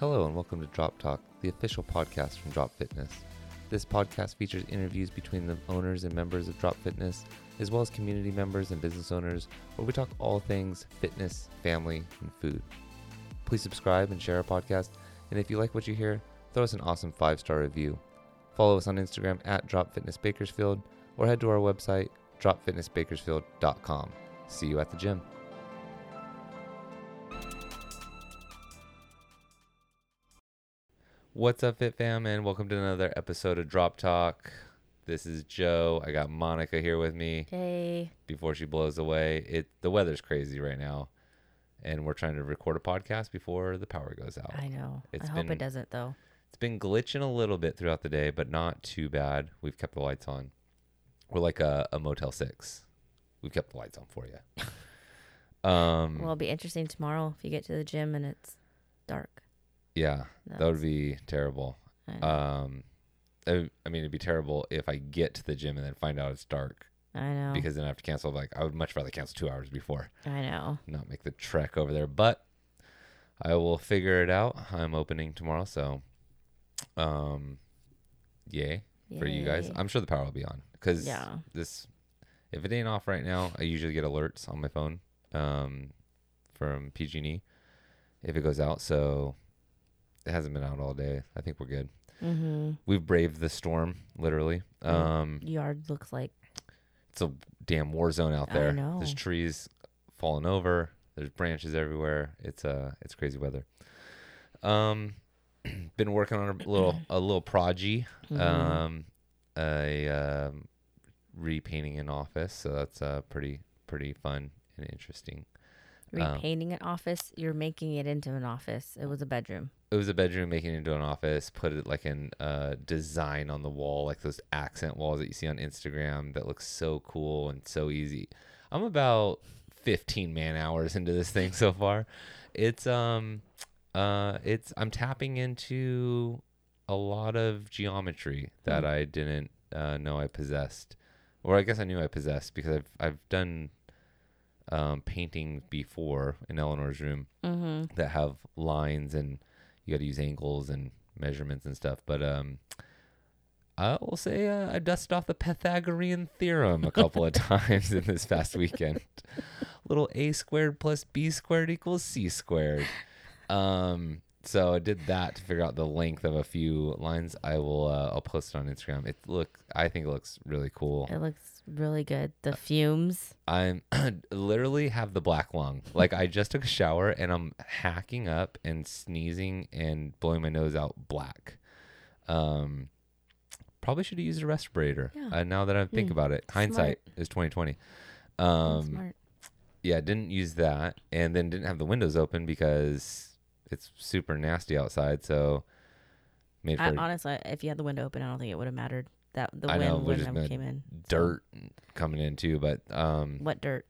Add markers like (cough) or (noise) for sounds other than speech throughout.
Hello and welcome to Drop Talk, the official podcast from Drop Fitness. This podcast features interviews between the owners and members of Drop Fitness, as well as community members and business owners, where we talk all things fitness, family, and food. Please subscribe and share our podcast, and if you like what you hear, throw us an awesome five star review. Follow us on Instagram at Drop Fitness Bakersfield, or head to our website, dropfitnessbakersfield.com. See you at the gym. What's up, Fit Fam, and welcome to another episode of Drop Talk. This is Joe. I got Monica here with me Hey. before she blows away. It the weather's crazy right now, and we're trying to record a podcast before the power goes out. I know. It's I hope it doesn't though. It's been glitching a little bit throughout the day, but not too bad. We've kept the lights on. We're like a, a Motel Six. We've kept the lights on for you. (laughs) um, Well, it'll be interesting tomorrow if you get to the gym and it's dark. Yeah, that would be terrible. I. Um, I, I mean, it'd be terrible if I get to the gym and then find out it's dark I know. because then I have to cancel. Like, I would much rather cancel two hours before, I know. not make the trek over there. But I will figure it out. I'm opening tomorrow, so um, yay for you guys. I'm sure the power will be on because Yeah. this if it ain't off right now, I usually get alerts on my phone um, from PG&E if it goes out. So it hasn't been out all day. I think we're good. Mm-hmm. We've braved the storm, literally. Um, Yard looks like it's a damn war zone out I there. know. There's trees falling over. There's branches everywhere. It's uh, it's crazy weather. Um, (clears throat) been working on a little (clears throat) a little progy. Mhm. Um, a um, repainting an office, so that's uh pretty pretty fun and interesting. Um, repainting an office. You're making it into an office. It was a bedroom. It was a bedroom, making it into an office. Put it like in uh, design on the wall, like those accent walls that you see on Instagram. That looks so cool and so easy. I'm about 15 man hours into this thing so far. It's um, uh, it's I'm tapping into a lot of geometry that Mm. I didn't uh, know I possessed, or I guess I knew I possessed because I've I've done um, painting before in Eleanor's room Mm-hmm. that have lines and you got to use angles and measurements and stuff. But um, I will say uh, I dusted off the Pythagorean theorem a couple of (laughs) times in this past weekend. Little a squared plus b squared equals c squared. Um, so I did that to figure out the length of a few lines. I will uh, I'll post it on Instagram. It look I think it looks really cool. It looks really good. The fumes. I'm (clears throat) literally have the black lung. Like I just took a shower and I'm hacking up and sneezing and blowing my nose out black. Um, probably should have used a respirator. Yeah. Uh, now that I think Mm, about it, hindsight is 2020. Um, smart. yeah, didn't use that, and then didn't have the windows open because it's super nasty outside. So made for I, honestly, if you had the window open, I don't think it would have mattered. That the I know, wind just have came in. Dirt coming in too. But um, What dirt?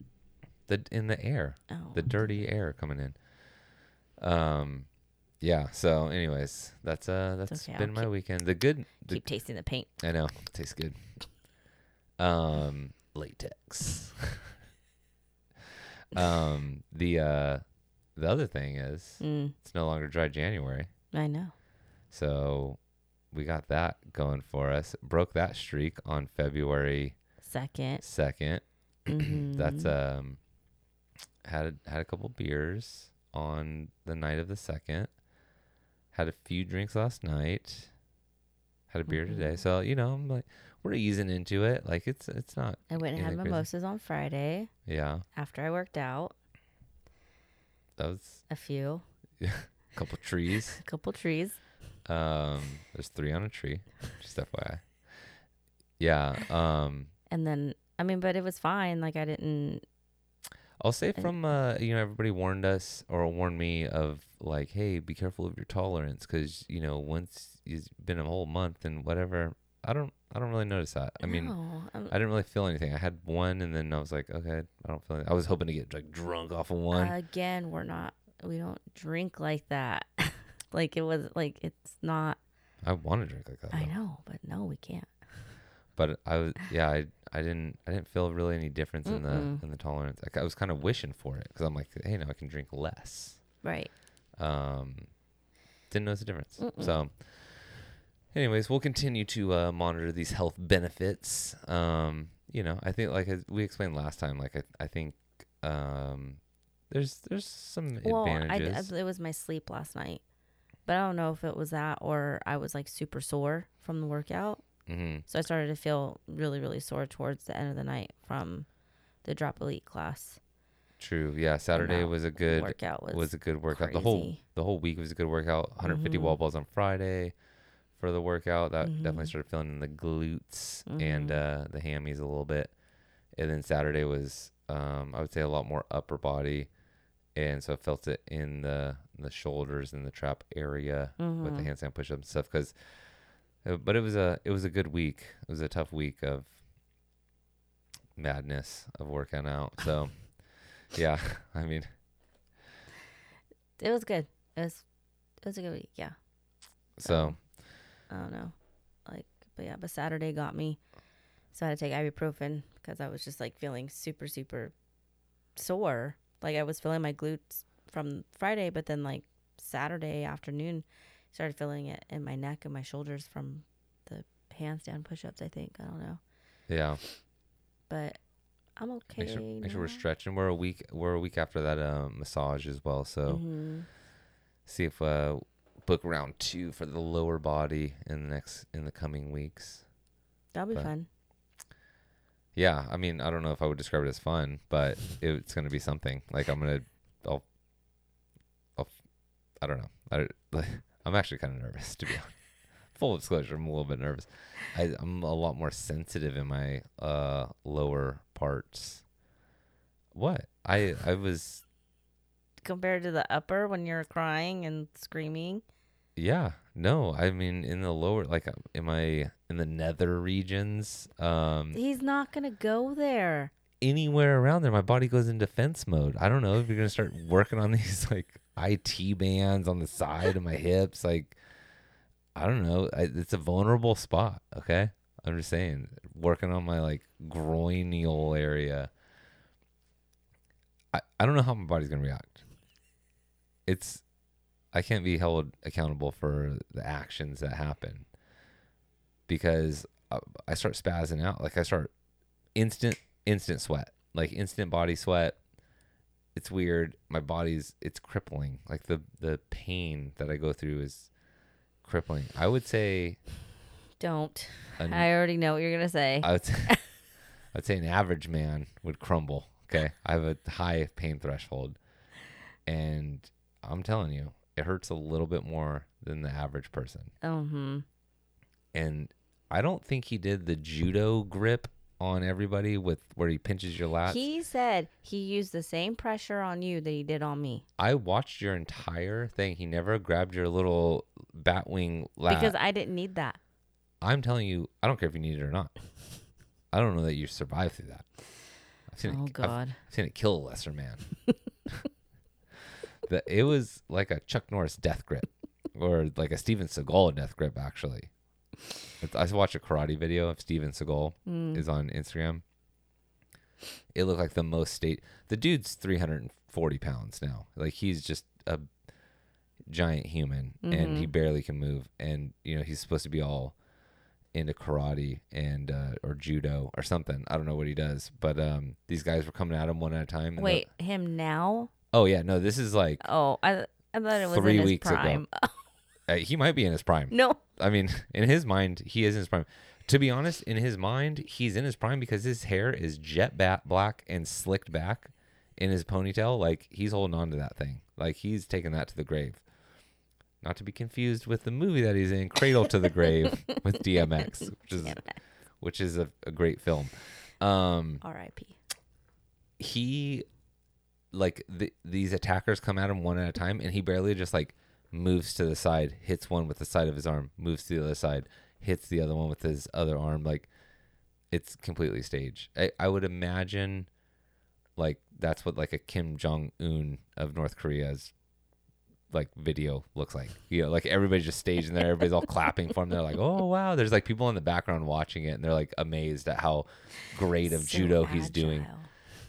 the in the air. Oh. the dirty air coming in. Um, yeah. So, anyways, that's uh that's okay, I'll been my keep- weekend. The good, the, Keep tasting the paint. I know, tastes good. Um, latex. (laughs) um, the uh, the other thing is Mm, it's no longer dry January, I know. so we got that going for us. Broke that streak on February Second. second. (clears throat) That's Mhm. um had a, had a couple beers on the night of the second. Had a few drinks last night. Had a beer today. Mhm. So, you know, I'm like we're easing into it. Like it's it's not I went and had crazy. mimosas on Friday yeah. after I worked out. That was A few, Yeah, (laughs) a couple trees. (laughs) a couple trees. Um there's three on a tree. Just FYI. Yeah. Um And then, I mean, but it was fine. Like, I didn't, I'll say from uh, you know everybody warned us or warned me of like, hey, be careful of your tolerance because you know once it's been a whole month and whatever. I don't I don't really notice that. I mean, no, um, I didn't really feel anything. I had one and then I was like, okay, I don't feel. Anything. I was hoping to get like drunk off of one. again, we're not, we don't drink like that. (laughs) like, it was like, it's not, I want to drink like that. I though. know, but no, we can't. But I was yeah I I didn't I didn't feel really any difference in the Mm-mm. in the tolerance. Like, I was kind of wishing for it because I'm like, hey, now I can drink less. Right. Um, didn't notice a difference. Mm-mm. So, anyways, we'll continue to uh, monitor these health benefits. Um, you know, I think like we explained last time, like I, I think um, there's there's some Well, advantages. I- it was my sleep last night, but I don't know if it was that or I was like super sore from the workout. hmm So I started to feel really, really sore towards the end of the night from the drop elite class. True. Yeah. Saturday was a good workout was, was, a good workout. The whole the whole week was a good workout. 150 Mhm. wall balls on Friday for the workout. That definitely Mhm. started feeling in the glutes and Mhm. uh, the hammies a little bit. And then Saturday was um, I would say a lot more upper body, and so I felt it in the the shoulders and the trap area with the Mhm. handstand push up and stuff. Because, but it was a it was a good week. It was a tough week of madness of working out. So, (laughs) yeah, (laughs) I mean. It was good. It was it was a good week. Yeah. So I don't know. Like, but yeah, but Saturday got me. So I had to take ibuprofen because I was just like feeling super, super sore. Like I was feeling my glutes from Friday, but then like Saturday afternoon, started feeling it in my neck and my shoulders from the handstand push ups, I think. I don't know. yeah, But I'm okay. make sure make sure we're stretching. We're a week we're a week after that uh, massage as well. So Mhm. see if uh, book round two for the lower body in the next in the coming weeks. That'll be but- fun. Yeah, I mean I don't know if I would describe it as fun, but it's gonna be something. Like I'm gonna I'll I'll I don't know. I (laughs) I'm actually kind of nervous to be honest. Full disclosure, I'm a little bit nervous. I, I'm a lot more sensitive in my uh lower parts. What I I was Compared to the upper when you're crying and screaming. Yeah, no, I mean in the lower, like, uh, am I in the nether regions? Um, He's not to go there. anywhere around there, my body goes in defense mode. I don't know if you're gonna start working on (laughs) these like IT bands on the side of my hips. Like, I don't know. I, it's a vulnerable spot. Okay, I'm just saying, working on my like groinial area. I I don't know how my body's gonna react. It's I can't be held accountable for the actions that happen because uh, I start spazzing out. Like I start instant, instant sweat, like instant body sweat. It's weird. My body's it's crippling. Like the the pain that I go through is crippling. I would say, Don't. an, I already know what you're going to say. I would say, (laughs) I'd say an average man would crumble. Okay, I have a high pain threshold, and I'm telling you, it hurts a little bit more than the average person. mm-hmm. and I don't think he did the judo grip on everybody with where he pinches your lats. He said he used the same pressure on you that he did on me I watched your entire thing. He never grabbed your little bat wing lat. because I didn't need that. I'm telling you, I don't care if you need it or not. (laughs) I don't know that you survived through that. I've seen Oh it, I've, God. I've seen it kill a lesser man. (laughs) the, it was like a Chuck Norris death grip, (laughs) or like a Steven Seagal death grip. Actually, It's- I watched a karate video of Steven Seagal. Mm. is on Instagram. It looked like the most state. The dude's 340 pounds now. Like he's just a giant human, and he Mhm. barely can move. And you know he's supposed to be all into karate and uh, or judo or something. I don't know what he does, but um, these guys were coming at him one at a time. Wait, him now? Oh yeah, no, this is like Oh, I I thought it was Three in his weeks ago. (laughs) uh, he might be in his prime. no. I mean, (laughs) in his mind, he is in his prime. To be honest, in his mind, he's in his prime because his hair is jet bat black and slicked back in his ponytail. Like he's holding on to that thing. Like he's taking that to the grave. Not to be confused with the movie that he's in, Cradle to the Grave, (laughs) with DMX, which is which is a, a great film. Um, R.I.P. he like th- these attackers come at him one at a time and he barely just like moves to the side hits one with the side of his arm moves to the other side hits the other one with his other arm like it's completely staged. I, I would imagine like that's what like a kim jong-un of north korea's like video looks like. You know like everybody's just staging there everybody's all clapping for him. They're like oh wow. There's like people in the background watching it and they're like amazed at how great of So judo he's doing. agile.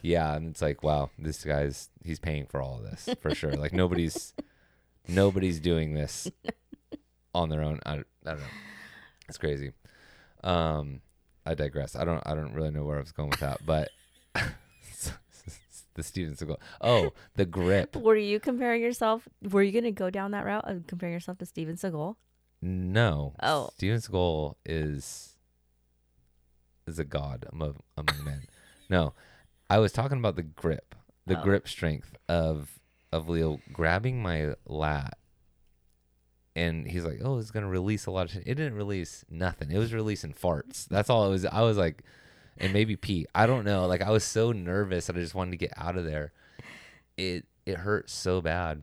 Yeah, and it's like, wow, this guy's he's paying for all of this for (laughs) sure. Like nobody's Nobody's doing this on their own. I, I don't know. It's crazy. Um, I digress. I don't. I don't really know where I was going with that, but (laughs) the Steven Seagal. Oh, the grip. Were you comparing yourself? Were you gonna go down that route of comparing yourself to Steven Seagal? No. Oh. Steven Seagal is is a god among among men. No, I was talking about the grip, the Oh. grip strength of of Leo grabbing my lat, and he's like, "Oh, it's gonna release a lot of." Shit. It didn't release nothing. It was releasing farts. That's all it was. I was like, and maybe pee. I don't know. Like I was so nervous that I just wanted to get out of there. It it hurt so bad,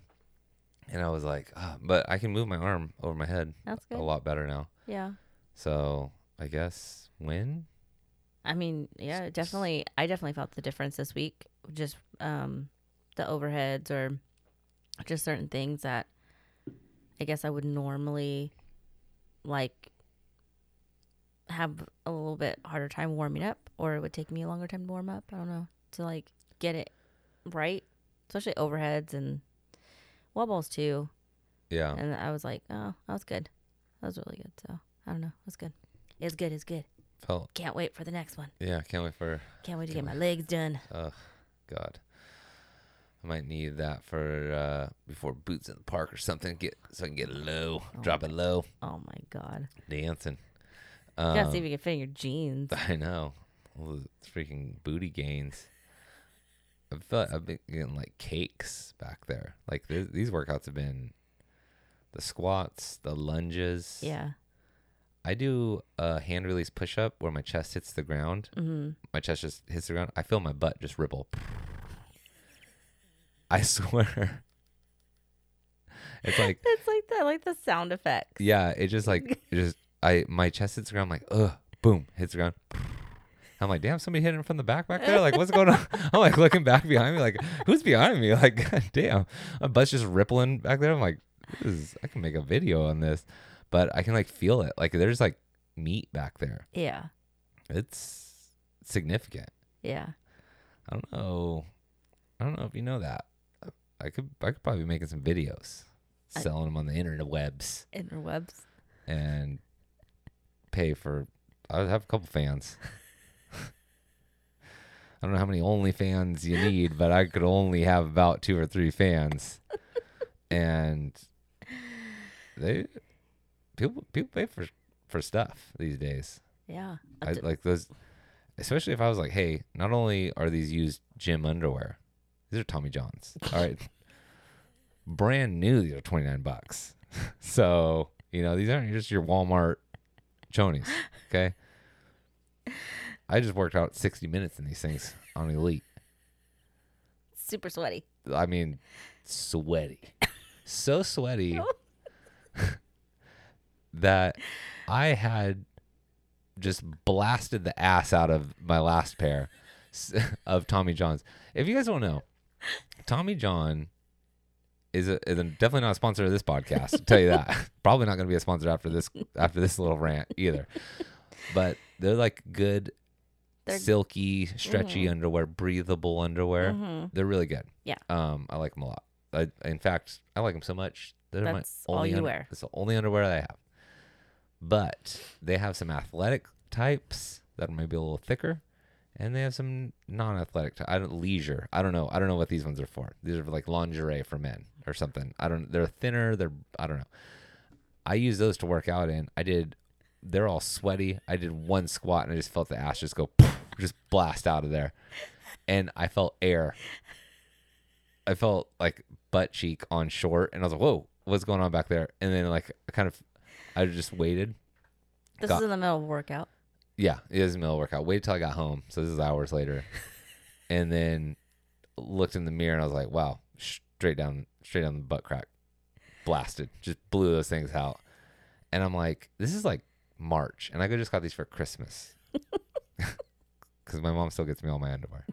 and I was like, ah, but I can move my arm over my head That's good. a lot better now. Yeah. So I guess when I mean, yeah, definitely. I definitely felt the difference this week. Just um, the overheads or just certain things that I guess I would normally like have a little bit harder time warming up, or it would take me a longer time to warm up. I don't know to like get it right, especially overheads and wall balls too. yeah, And I was like, oh, that was good. That was really good. So I don't know, it was good. It's good. It's good. Felt Can't wait for the next one. yeah. Can't wait for Can't wait to Can't get my legs done. oh god. I might need that for uh before boots in the park or something. Get so I can get low, Oh drop it low, Oh my god. dancing. You gotta Um, see if you can fit in your jeans. (laughs) I know. All the freaking booty gains. I feel like I've been getting like cakes back there. Like th- these workouts have been the squats, the lunges. Yeah. I do a hand release push up where my chest hits the ground. Mm-hmm. My chest just hits the ground. I feel my butt just ripple. (laughs) I swear. (laughs) It's like (laughs) It's like that, like the sound effects. yeah, it just like it just I my chest hits the ground. I'm like ugh, boom, hits the ground. I'm like, damn, somebody hit him from the back back there. Like, what's going on? I'm like looking back behind me, like, who's behind me? Like, god damn, my butt's just rippling back there. I'm like, this is, I can make a video on this, but I can like feel it. Like, there's like meat back there. Yeah. It's significant. Yeah. I don't know. I don't know if you know that. I could I could probably be making some videos, I- selling them on the internet webs, Interwebs. and pay for. I would have a couple fans. I don't know how many OnlyFans you need, but I could only have about two or three fans, and they people people pay for for stuff these days. Yeah. I like those, especially if I was like, hey, not only are these used gym underwear, these are Tommy Johns. (laughs) All right, brand new. These are twenty nine bucks. (laughs) so you know these aren't just your Walmart chonies. Okay. (laughs) I just worked out sixty minutes in these things on Elite. super sweaty. I mean, sweaty, so sweaty that I had just blasted the ass out of my last pair (laughs) of Tommy Johns. If you guys don't know, Tommy John is, a, is a- definitely not a sponsor of this podcast. I'll tell you that. (laughs) Probably not going to be a sponsor after this after this little rant either. But they're like good, They're- silky, stretchy underwear, breathable underwear. Mhm. They're really good. Yeah. Um, I like them a lot. I, in fact, I like them so much. They're That's my all only you un- wear. It's the only underwear that I have. But they have some athletic types that are maybe a little thicker, and they have some non-athletic. Ty- I don't leisure. I don't know. I don't know what these ones are for. These are like lingerie for men or something. I don't. They're thinner. They're. I don't know. I use those to work out in. I did. They're all sweaty. I did one squat and I just felt the ass just go, (laughs) just blast out of there, and I felt air. I felt like butt cheek on short, and I was like, "Whoa, what's going on back there?" And then like I kind of, I just waited. This Got- is in the middle of workout. Yeah, it is a middle of workout. Waited till I got home, so this is hours later, (laughs) and then looked in the mirror and I was like, "Wow, straight down, straight down the butt crack, blasted, just blew those things out." And I'm like, "This is like March, and I could just got these for Christmas." (laughs) (laughs) Because my mom still gets me all my underwear,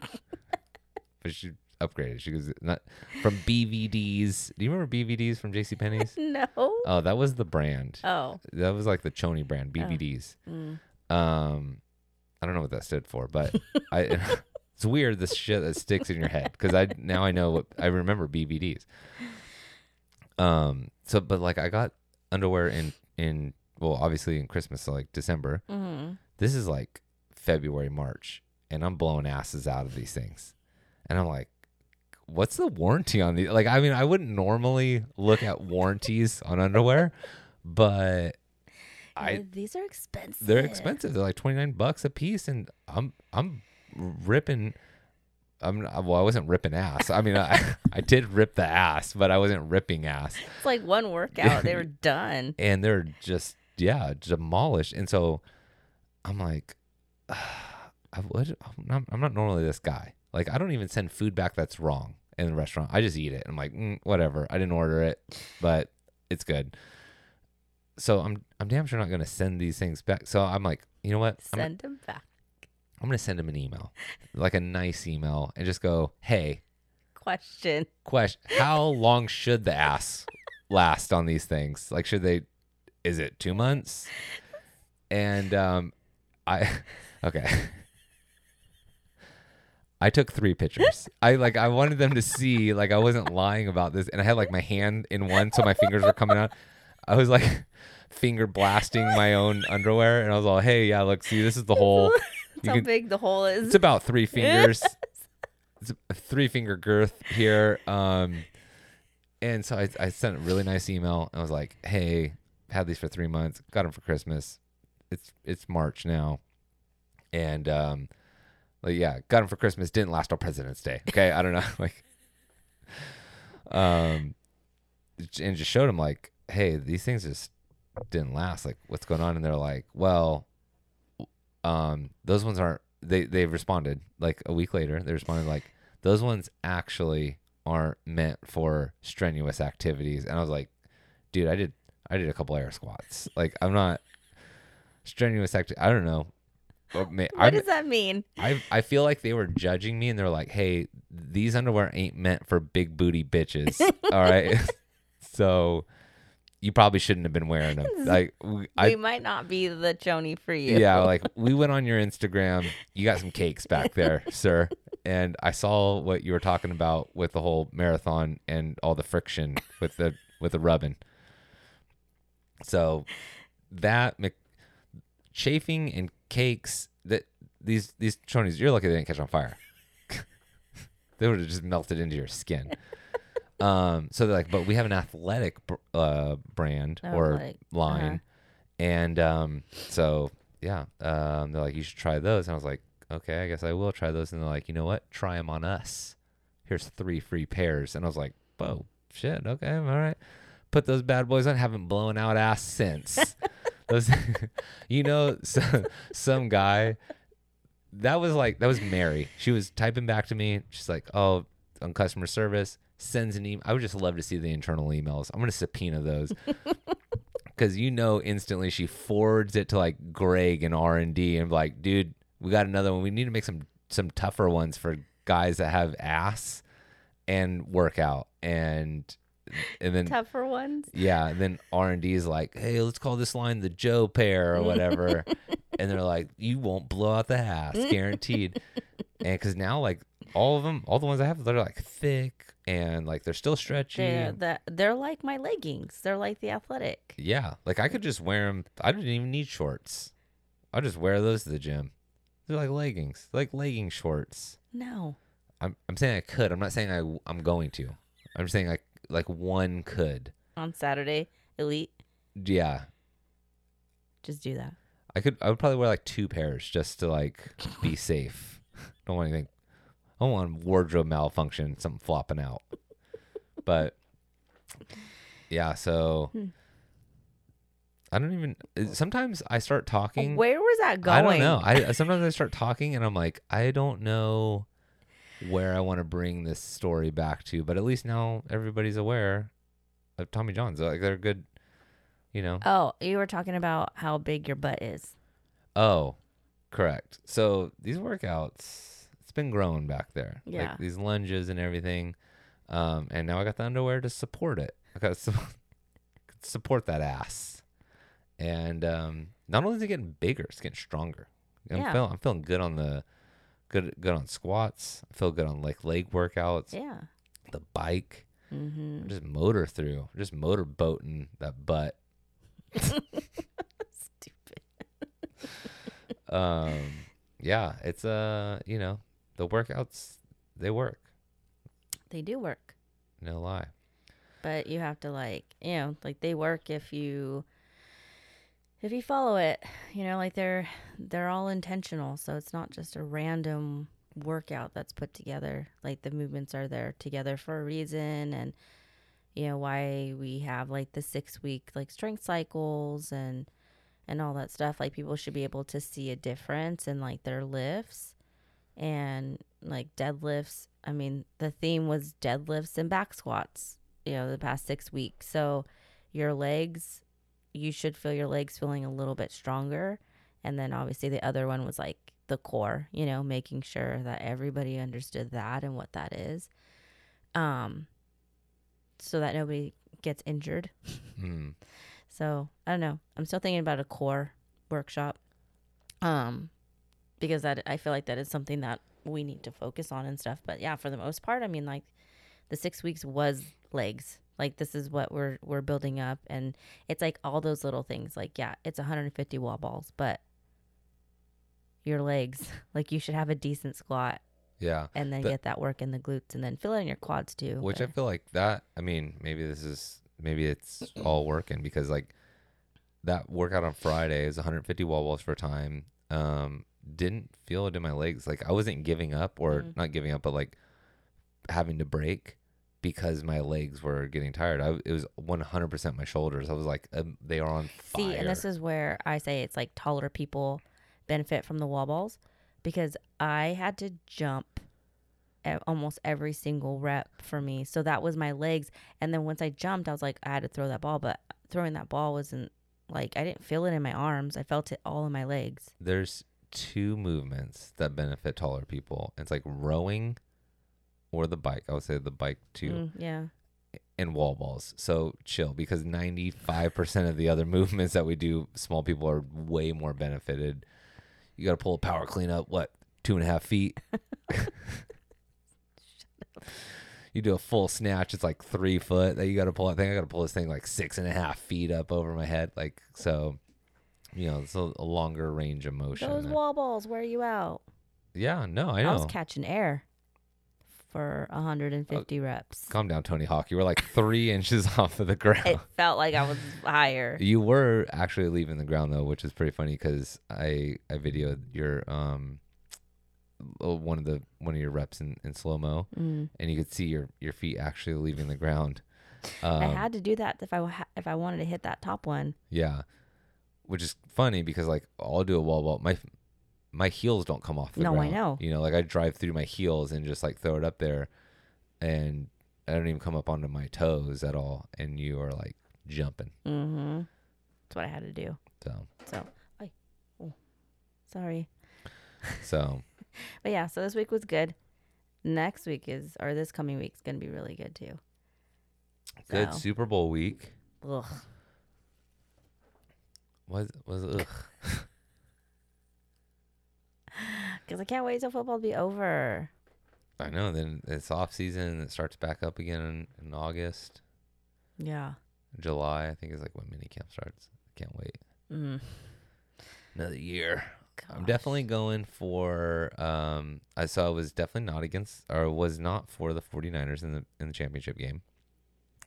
but she upgraded. She goes not from BVDs. Do you remember BVDs from JC Penney's? (laughs) No. Oh, that was the brand. Oh. That was like the Choni brand, BVDs. Mm. Um, I don't know what that stood for, but I. (laughs) It's weird the shit that sticks in your head because I now I know what I remember BVDs. Um. So, but like, I got underwear in in well, obviously in Christmas, so like December. Mm-hmm. This is like February, March, and I'm blowing asses out of these things, and I'm like, what's the warranty on these? Like, I mean, I wouldn't normally look at warranties on underwear, but I these are expensive. they're expensive. They're like twenty nine bucks a piece, and I'm I'm ripping. I'm well. I wasn't ripping ass. I mean, I (laughs) I did rip the ass, but I wasn't ripping ass. It's like one workout, they were (laughs) done. and they're just yeah demolished. And so I'm like, (sighs) I would. I'm not, I'm not normally this guy. Like I don't even send food back that's wrong in the restaurant. I just eat it. I'm like, mm, whatever. I didn't order it, but it's good. So I'm I'm damn sure not gonna send these things back. So I'm like, you know what? I'm, Send them back. I'm gonna send him an email, like a nice email, and just go, hey, Question. question: How long should the ass last on these things? Like, should they? Is it two months? And um, I (laughs) okay. I took three pictures. I like I wanted them to see like I wasn't lying about this, and I had like my hand in one, so my fingers were coming out. I was like (laughs) finger blasting my own underwear, and I was all, "Hey, yeah, look, see, this is the hole. That's how can- big the hole is. It's about three (laughs) fingers. it's a three finger girth here. Um, and so I, I sent a really nice email. I was like, "Hey, had these for three months. Got them for Christmas. It's it's March now, and um, like yeah, got them for Christmas. Didn't last till President's Day. Okay, I don't know, (laughs) like, um, and just showed them like, hey, these things just didn't last. Like, what's going on? And they're like, well, um, those ones aren't. They they responded like a week later. They responded like those ones actually aren't meant for strenuous activities. And I was like, dude, I did I did a couple air squats. Like I'm not strenuous acti I don't know. What I'm- does that mean? I I feel like they were judging me and they're like, "Hey, these underwear ain't meant for big booty bitches." (laughs) all right. (laughs) so you probably shouldn't have been wearing them. (laughs) Like we, we might not be the choni for you. yeah, like we went on your Instagram. You got some cakes back there, sir. And I saw what you were talking about with the whole marathon and all the friction with the with the rubbing. So that chafing and cakes that these these chonies, you're lucky they didn't catch on fire. (laughs) they would have just melted into your skin. (laughs) Um, so they're like, but we have an athletic br- uh, brand Oh, or like, line, uh-huh. and um, so yeah, um, they're like, you should try those. And I was like, okay, I guess I will try those. And they're like, you know what? Try them on us. Here's three free pairs. And I was like, whoa, shit, okay, all right. Put those bad boys on. Haven't blown out ass since. (laughs) (laughs) you know, some, some guy. That was like that was Mary. She was typing back to me. She's like, "Oh, on customer service, sends an email. I would just love to see the internal emails. I'm gonna subpoena those (laughs) because you know instantly she forwards it to like Greg and R and D and like, dude, we got another one. We need to make some some tougher ones for guys that have ass and workout and and then Tougher ones. yeah, and then R and D is like, "Hey, let's call this line the Joe pair or whatever," (laughs) and they're like, "You won't blow out the ass, guaranteed." and because now, like all of them, all the ones I have, they're like thick and like they're still stretchy. They're the, they're like my leggings. They're like the athletic. Yeah, like I could just wear them. I didn't even need shorts. I'll just wear those to the gym. They're like leggings, they're like legging shorts. No. I'm I'm saying I could. I'm not saying I I'm going to. I'm just saying like like one could. On Saturday, elite. Yeah, Just do that. I could. I would probably wear like two pairs just to like be (laughs) safe. Don't want anything. I don't want wardrobe malfunction, something flopping out. But yeah, so Hmm. I don't even. Sometimes I start talking. Where was that going? I don't know. I sometimes I start talking and I'm like, I don't know where I want to bring this story back to, but at least now everybody's aware of Tommy John's. Like they're good, you know. Oh, you were talking about how big your butt is. Oh, correct. So these workouts, it's been growing back there. Yeah. Like these lunges and everything. Um, and now I got the underwear to support it. I got to (laughs) support that ass. And um, not only is it getting bigger, it's getting stronger. I'm, Yeah. feeling, I'm feeling good on the good good on squats. I feel good on like leg workouts, Yeah. the bike. Mm-hmm. Just motor through. Just motor boating that butt. (laughs) Stupid. Um, yeah, it's uh, you know, the workouts they work. They do work, No lie. but you have to like, you know, like they work if you if you follow it. You know, like they're they're all intentional, so it's not just a random workout that's put together. Like the movements are there together for a reason, and you know why we have like the six week like strength cycles and and all that stuff. Like people should be able to see a difference in like their lifts and like deadlifts. I mean, the theme was deadlifts and back squats, you know, the past six weeks. So your legs, you should feel your legs feeling a little bit stronger. And then obviously the other one was like the core, you know, making sure that everybody understood that and what that is. Um, so that nobody gets injured. (laughs) Mm. So I don't know. I'm still thinking about a core workshop, um, because that I feel like that is something that we need to focus on and stuff. But yeah, for the most part, I mean, like the six weeks was legs. Like this is what we're we're building up, and it's like all those little things. Like yeah, it's 150 wall balls, but your legs, (laughs) like you should have a decent squat, Yeah. and then The- get that work in the glutes, and then fill it in your quads too. Which I feel like that. I mean, maybe this is maybe it's (clears throat) all working because like that workout on Friday is 150 wall balls for a time. Um, didn't feel it in my legs. Like I wasn't giving up or Mhm. not giving up, but like having to break because my legs were getting tired. I it was 100% my shoulders. I was like um, they are on fire. See, and this is where I say it's like taller people benefit from the wall balls because I had to jump almost every single rep for me. So that was my legs. And then once I jumped, I was like, I had to throw that ball, but throwing that ball wasn't like I didn't feel it in my arms. I felt it all in my legs. There's two movements that benefit taller people. It's like rowing or the bike. I would say the bike too. Mm, yeah. and wall balls. So chill because 95% of the other (laughs) movements that we do, small people are way more benefited. You got to pull a power clean up, what, two and a half feet? (laughs) you do a full snatch, it's like three foot that you got to pull. I think I got to pull this thing like six and a half feet up over my head. Like, so, you know, it's a, a longer range of motion. Those wall balls wear you out. yeah, no, I I, was catching air for 150 reps. Calm down, Tony Hawk. You were like three (laughs) inches (laughs) off of the ground. It felt like I was higher. You were actually leaving the ground though, which is pretty funny because I I videoed your um uh, one of the one of your reps in, in slow mo, Mm. and you could see your your feet actually leaving the ground. Um, I had to do that if I if I wanted to hit that top one. yeah, which is funny because like I'll do a wall ball, my my heels don't come off the No, I know. You know, like I drive through my heels and just like throw it up there, and I don't even come up onto my toes at all, and you are like jumping. Mm-hmm. That's what I had to do. So So, I, oh, sorry. (laughs) so But yeah, so this week was good. Next week is, or this coming week is going to be really good too. good So, Super Bowl week. ugh. Was was ugh. (laughs) Because I can't wait till football to be over. I know. Then it's off season. and It starts back up again in, in August, Yeah. July. I think is like when mini camp starts. I can't wait. Mm. Another year. I'm definitely going for. Um, I saw I was definitely not against or was not for the 49ers in the in the championship game.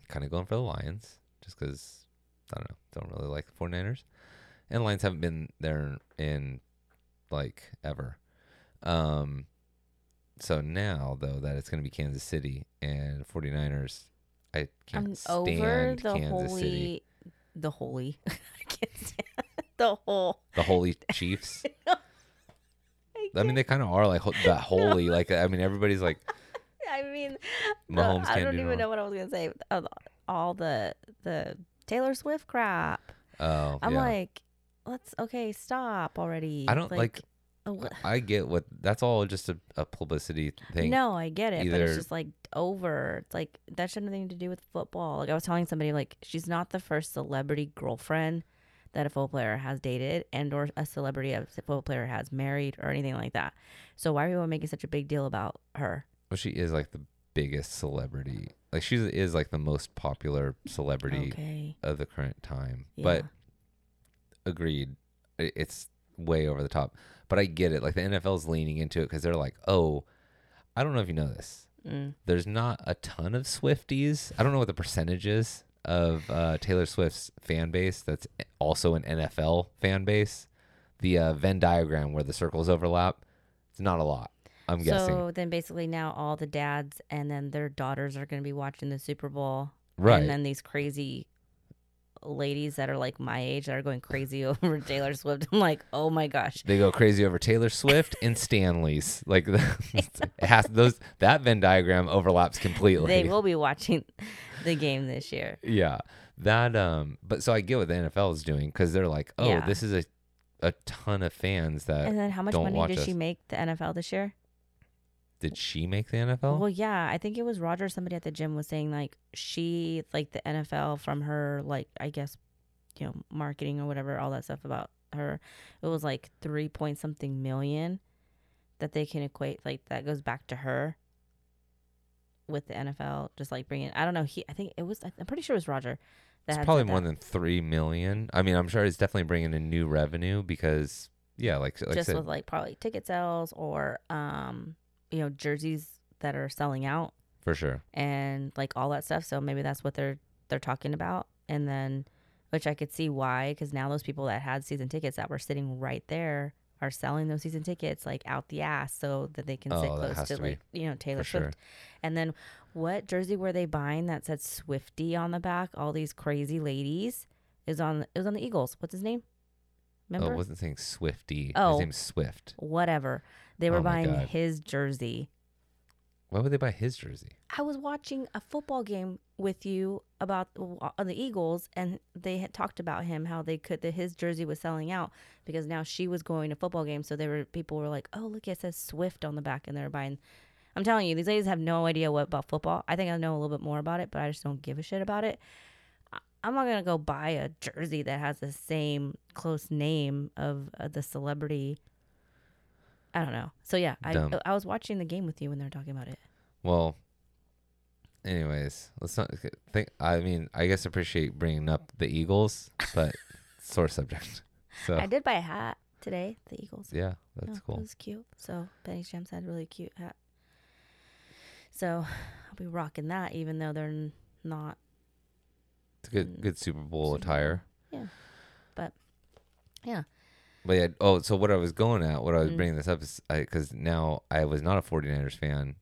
Kind of going for the Lions just because I don't know. Don't really like the 49ers, and Lions haven't been there in like ever. Um, so now though that it's going to be Kansas City and 49ers, I can't I'm stand over the Kansas holy, City. the holy, (laughs) I can't stand (laughs) the whole. The Holy Chiefs. (laughs) I, I mean, they kind of are like ho- the holy. Like, I mean, everybody's like, I mean, the- Mahomes I can't don't do even wrong. know what I was gonna say. Uh, All the the Taylor Swift crap. oh, I'm yeah. like, let's okay, stop already. I don't like. uh, what- I get what that's all just a, a publicity thing. No, I get it, but it's just like over. It's like that should have nothing to do with football. Like I was telling somebody, like she's not the first celebrity girlfriend that a football player has dated, and or a celebrity a football player has married, or anything like that. So why are people making such a big deal about her? Well, she is like the biggest celebrity like she is like the most popular celebrity Okay. of the current time. Yeah. But agreed, it's way over the top. But I get it. Like the NFL's leaning into it because they're like, oh, I don't know if you know this. Mm. There's not a ton of Swifties. I don't know what the percentage is of uh, Taylor Swift's fan base that's also an NFL fan base. The uh, Venn diagram where the circles overlap, it's not a lot. I'm guessing. So then basically now all the dads and then their daughters are going to be watching the Super Bowl. Right. And then these crazy ladies that are like my age that are going crazy (laughs) over Taylor Swift. I'm like, oh my gosh. they go crazy over Taylor Swift and Stanley's. (laughs) Like it has those that Venn diagram overlaps completely. They will be watching (laughs) the game this year. Yeah. That um but so I get what the NFL is doing cuz they're like, "Oh, Yeah. this is a a ton of fans that And then how much money did us. she make the NFL this year? Did she make the NFL?" Well, yeah, I think it was Roger. Somebody at the gym was saying like she like the NFL from her like I guess you know marketing or whatever all that stuff about her. It was like three point something million that they can equate like that goes back to her with the NFL. Just like bringing I don't know he I think it was I'm pretty sure it was Roger. That it's probably more that. than 3 million. I mean, I'm sure it's definitely bringing in new revenue because yeah, like like just said, with like probably ticket sales or um you know jerseys that are selling out for sure. and like all that stuff. So maybe that's what they're they're talking about. And then, which I could see why, because now those people that had season tickets that were sitting right there are selling those season tickets like out the ass so that they can sit Oh, that close to, to like you know Taylor For sure. Swift. And then, what jersey were they buying that said Swifty on the back? All these crazy ladies is on it was on the Eagles. What's his name? Oh, Remember? it wasn't saying Swifty. Oh. His name's Swift. Whatever. They were Oh buying God. his jersey. Why would they buy his jersey? I was watching a football game with you about uh, the Eagles, and they had talked about him how they could that his jersey was selling out because now she was going to football games. So there were people were like, "Oh, look, it says Swift on the back," and they're buying. I'm telling you, these ladies have no idea what about football. I think I know a little bit more about it, but I just don't give a shit about it. I'm not gonna go buy a jersey that has the same close name of uh, the celebrity. I don't know. So yeah, I Dumb. I was watching the game with you when they were talking about it. Well, anyways, let's not think. I mean, I guess appreciate bringing up the Eagles, but (laughs) sore subject. (laughs) So I did buy a hat today. The Eagles. yeah, that's It cool. was cute. So Benny Gems had a really cute hat. So I'll be rocking that, even though they're not. It's a good, Mm, good Super Bowl Super Bowl. but Yeah. But yeah, oh, so what I was going at, what I was Mm. bringing this up is because now I was not a 49ers fan,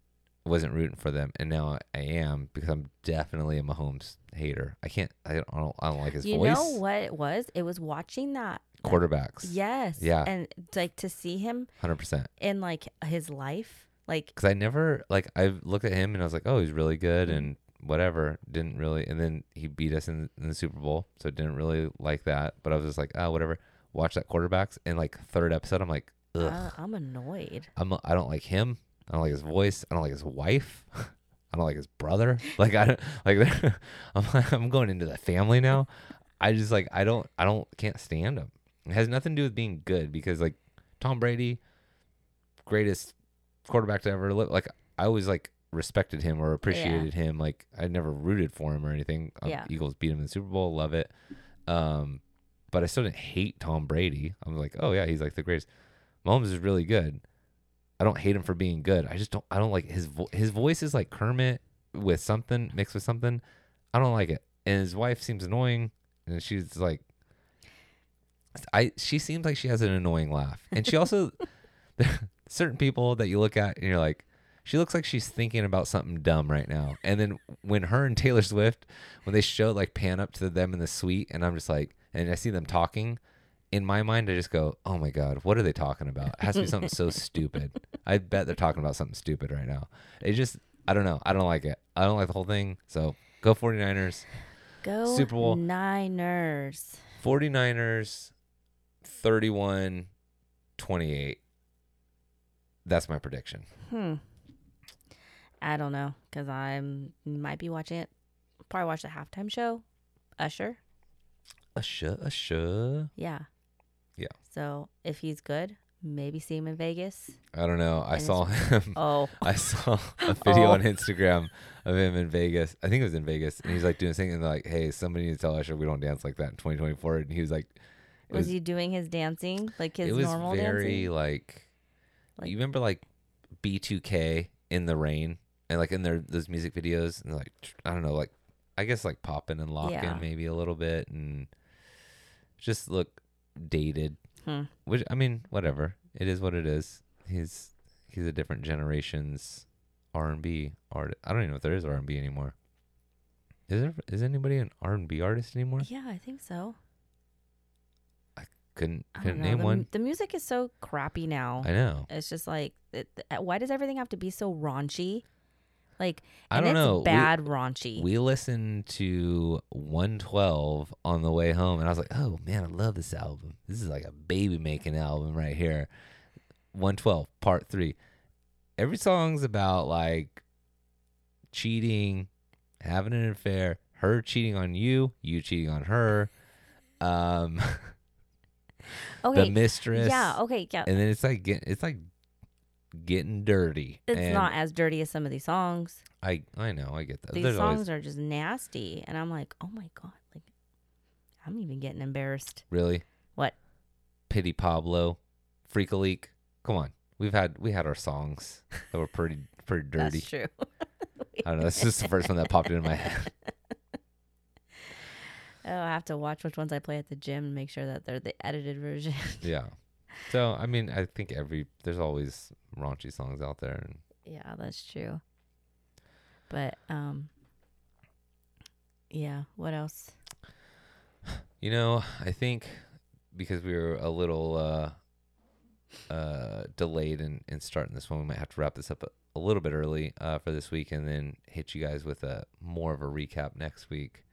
wasn't rooting for them, and now I am because I'm definitely a Mahomes hater. I can't, I don't, I don't, I don't like his you voice. You know what it was? It was watching that. Quarterbacks, Yes. Yeah. And like to see him hundred percent. in like his life, like Because I never like I looked at him and I was like, oh, he's really good Mhm. and whatever. Didn't really, and then he beat us in, in the Super Bowl, so didn't really like that. But I was just like, oh, whatever. Watch that quarterbacks, and like third episode, I'm like, ugh. uh, I'm annoyed. I'm I don't like him. I don't like his voice. I don't like his wife. (laughs) I don't like his brother. (laughs) Like I don't like (laughs) I'm I'm going into the family now. I just like I don't I don't can't stand him. It has nothing to do with being good because like Tom Brady, greatest quarterback to ever live. Like I always like respected him or appreciated him. Like I never rooted for him or anything. Um, Yeah. Eagles beat him in the Super Bowl. Love it. Um, but I still didn't hate Tom Brady. I'm like, oh yeah, he's like the greatest. Mahomes is really good. I don't hate him for being good. I just don't. I don't like his vo- his voice is like Kermit with something mixed with something. I don't like it. And his wife seems annoying, and she's like, I she seems like she has an annoying laugh, and she also (laughs) certain people that you look at and you're like, she looks like she's thinking about something dumb right now. And then when her and Taylor Swift, when they show like pan up to them in the suite, and I'm just like, and I see them talking, in my mind, I just go, oh my God, what are they talking about? It has to be something so (laughs) stupid. I bet they're talking about something stupid right now. It just, I don't know. I don't like it. I don't like the whole thing. So go 49ers. Go Super Bowl. Niners. 49ers 31 28. That's my prediction. Hmm. I don't know because I'm might be watching it. Probably watch the halftime show. Usher. Usher, Usher. Yeah. Yeah. So if he's good, maybe see him in Vegas. I don't know. I And saw (laughs) him. Oh, I saw a (laughs) video Oh. on Instagram of him in Vegas. I think it was in Vegas, and he's like doing something, and they're like, "Hey, somebody needs to tell Usher we don't dance like that in 2024." And he was like, was, was- he doing his dancing like his normal dancing?" "It was very dancing? like, Like- you remember like B2K in the rain and like in their those music videos, and like I don't know, like I guess like popping and locking Yeah. maybe a little bit, and just look dated. Hmm. Which I mean, whatever. It is what it is. He's he's a different generation's R and B artist. I don't even know if there is R and B anymore. Is there? Is anybody an R and B artist anymore? Yeah, I think so. I couldn't know. name the, one. The music is so crappy now. I know. It's just like, it, why does everything have to be so raunchy? Like, I don't know. We- bad raunchy. We listened to 112 on the way home, and I was like, "Oh man, I love this album. This is like a baby making album right here." 112 Part Three. Every song's about like cheating, having an affair, her cheating on you, you cheating on her, um, (laughs) the mistress. yeah, okay, yeah. and then it's like it's like getting dirty. It's and not as dirty as some of these songs. I I know. I get that. These There's songs always are just nasty, and I'm like, oh my god, like, I'm even getting embarrassed. really What? Petey Pablo, Freak a Leak. Come on, we've had we had our songs that were pretty pretty (laughs) dirty. That's true. (laughs) I don't know. This is the first one that popped into my head. (laughs) Oh, I have to watch which ones I play at the gym and make sure that they're the edited version. Yeah. So I mean, I think every there's always raunchy songs out there, and yeah, that's true. But um, yeah. What else? you know, I think because we were a little uh, uh, delayed in, in starting this one, we might have to wrap this up a, a little bit early uh, for this week, and then hit you guys with a more of a recap next week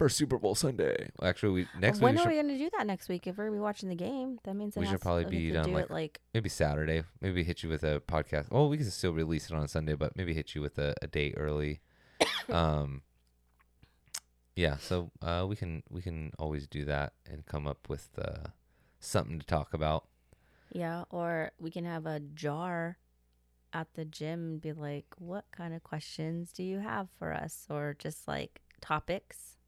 for Super Bowl Sunday. Well, actually, we next when week When are should, we going to do that next week? If we're gonna be watching the game, that means it We should probably we be could done, do like- it like maybe Saturday. Maybe hit you with a podcast. Oh, we can still release it on Sunday, but maybe hit you with a, a date early. (coughs) um, yeah, so uh, we can we can always do that and come up with uh, something to talk about. Yeah, or we can have a jar at the gym and be like, what kind of questions do you have for us? Or just like topics.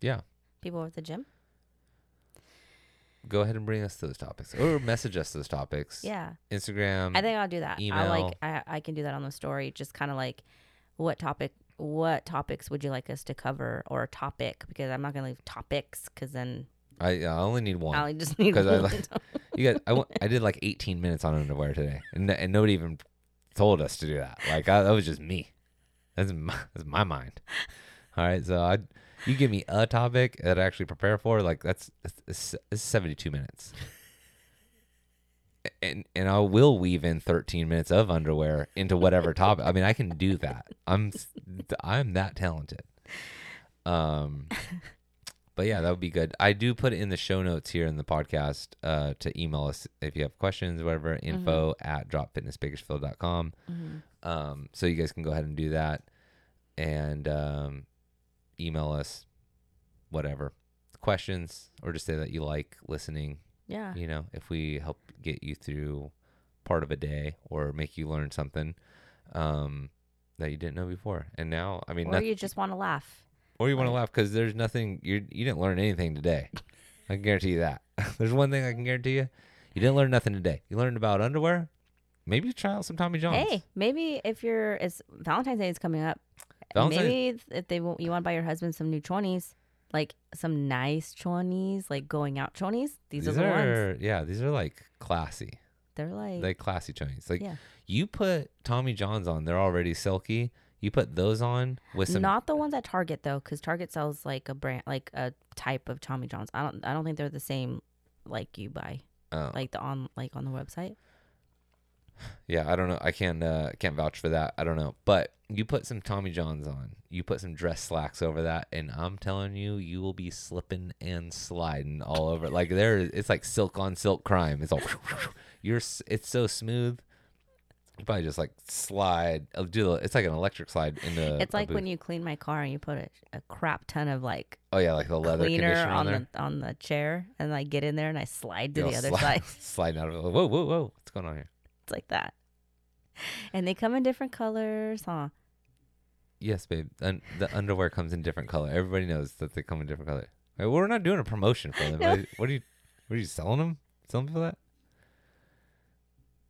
Yeah, People at the gym? go ahead and bring us to those topics or message us those topics. Yeah. Instagram. I think I'll do that. I email. like I I can do that on the story. Just kind of like what topic what topics would you like us to cover or a topic because I'm not going to leave topics cuz then I, I only need one. I'll just need (laughs) 'Cause I one. like- You guys, I, I did like 18 minutes on underwear today, and, and nobody even told us to do that. Like I, that was just me. That's my, (laughs) that's my mind. All right, so I, you give me a topic that I actually prepare for, like that's, that's 72 minutes, and and I will weave in 13 minutes of underwear into whatever topic. I mean, I can do that. I'm I'm that talented. Um. But yeah, that would be good. I do put it in the show notes here in the podcast uh, to email us if you have questions, whatever, info at dropfitnessbakersfield.com. Mhm. Um, so you guys can go ahead and do that and um, email us whatever questions or just say that you like listening. Yeah. You know, if we help get you through part of a day or make you learn something um, that you didn't know before. And now, I mean, Or noth- you just want to laugh. or you want to laugh because there's nothing you you didn't learn anything today. (laughs) I can guarantee you that. (laughs) there's one thing I can guarantee you: you didn't learn nothing today. You learned about underwear. Maybe try out some Tommy Johns. Hey, maybe if you're it's Valentine's Day is coming up. Valentine's- Maybe if they want, you want to buy your husband some new chonies, like some nice chonies, like going out chonies. These, are the ones. yeah, these are like classy, They're like, like classy chonies. Like yeah, you put Tommy Johns on, they're already silky. You put those on with some. not the ones at Target though, because Target sells like a brand, like a type of Tommy Johns. I don't, I don't think they're the same like you buy, oh, like the on, like on the website. Yeah, I don't know. I can't uh, can't vouch for that. I don't know. But you put some Tommy Johns on. You put some dress slacks over that, and I'm telling you, you will be slipping and sliding all over. Like there, it's like silk on silk crime. It's all (laughs) you're. It's so smooth. You probably just like slide. uh, Do the, it's like an electric slide into. it's like when you clean my car and you put a, a crap ton of like Oh yeah, like the leather cleaner on the on the chair, and I get in there and I slide to You'll the other slide, side. (laughs) sliding out of it. Whoa, whoa, whoa! What's going on here? It's like that. And they come in different colors, huh? Yes, babe. Un- the underwear comes in different color. Everybody knows that they come in different color. We're not doing a promotion for (laughs) them. No. What- are you? What are you selling them? Selling people that?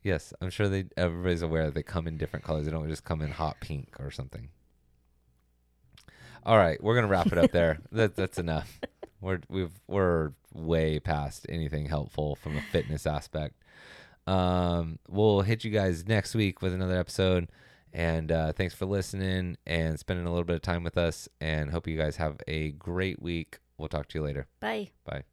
Yes, I'm sure they. Everybody's aware that they come in different colors. They don't just come in hot pink or something. All right, we're gonna wrap it up (laughs) there. that that's enough. We're we've we're way past anything helpful from a fitness aspect. Um, we'll hit you guys next week with another episode. And uh, thanks for listening and spending a little bit of time with us. And hope you guys have a great week. We'll talk to you later. Bye. Bye.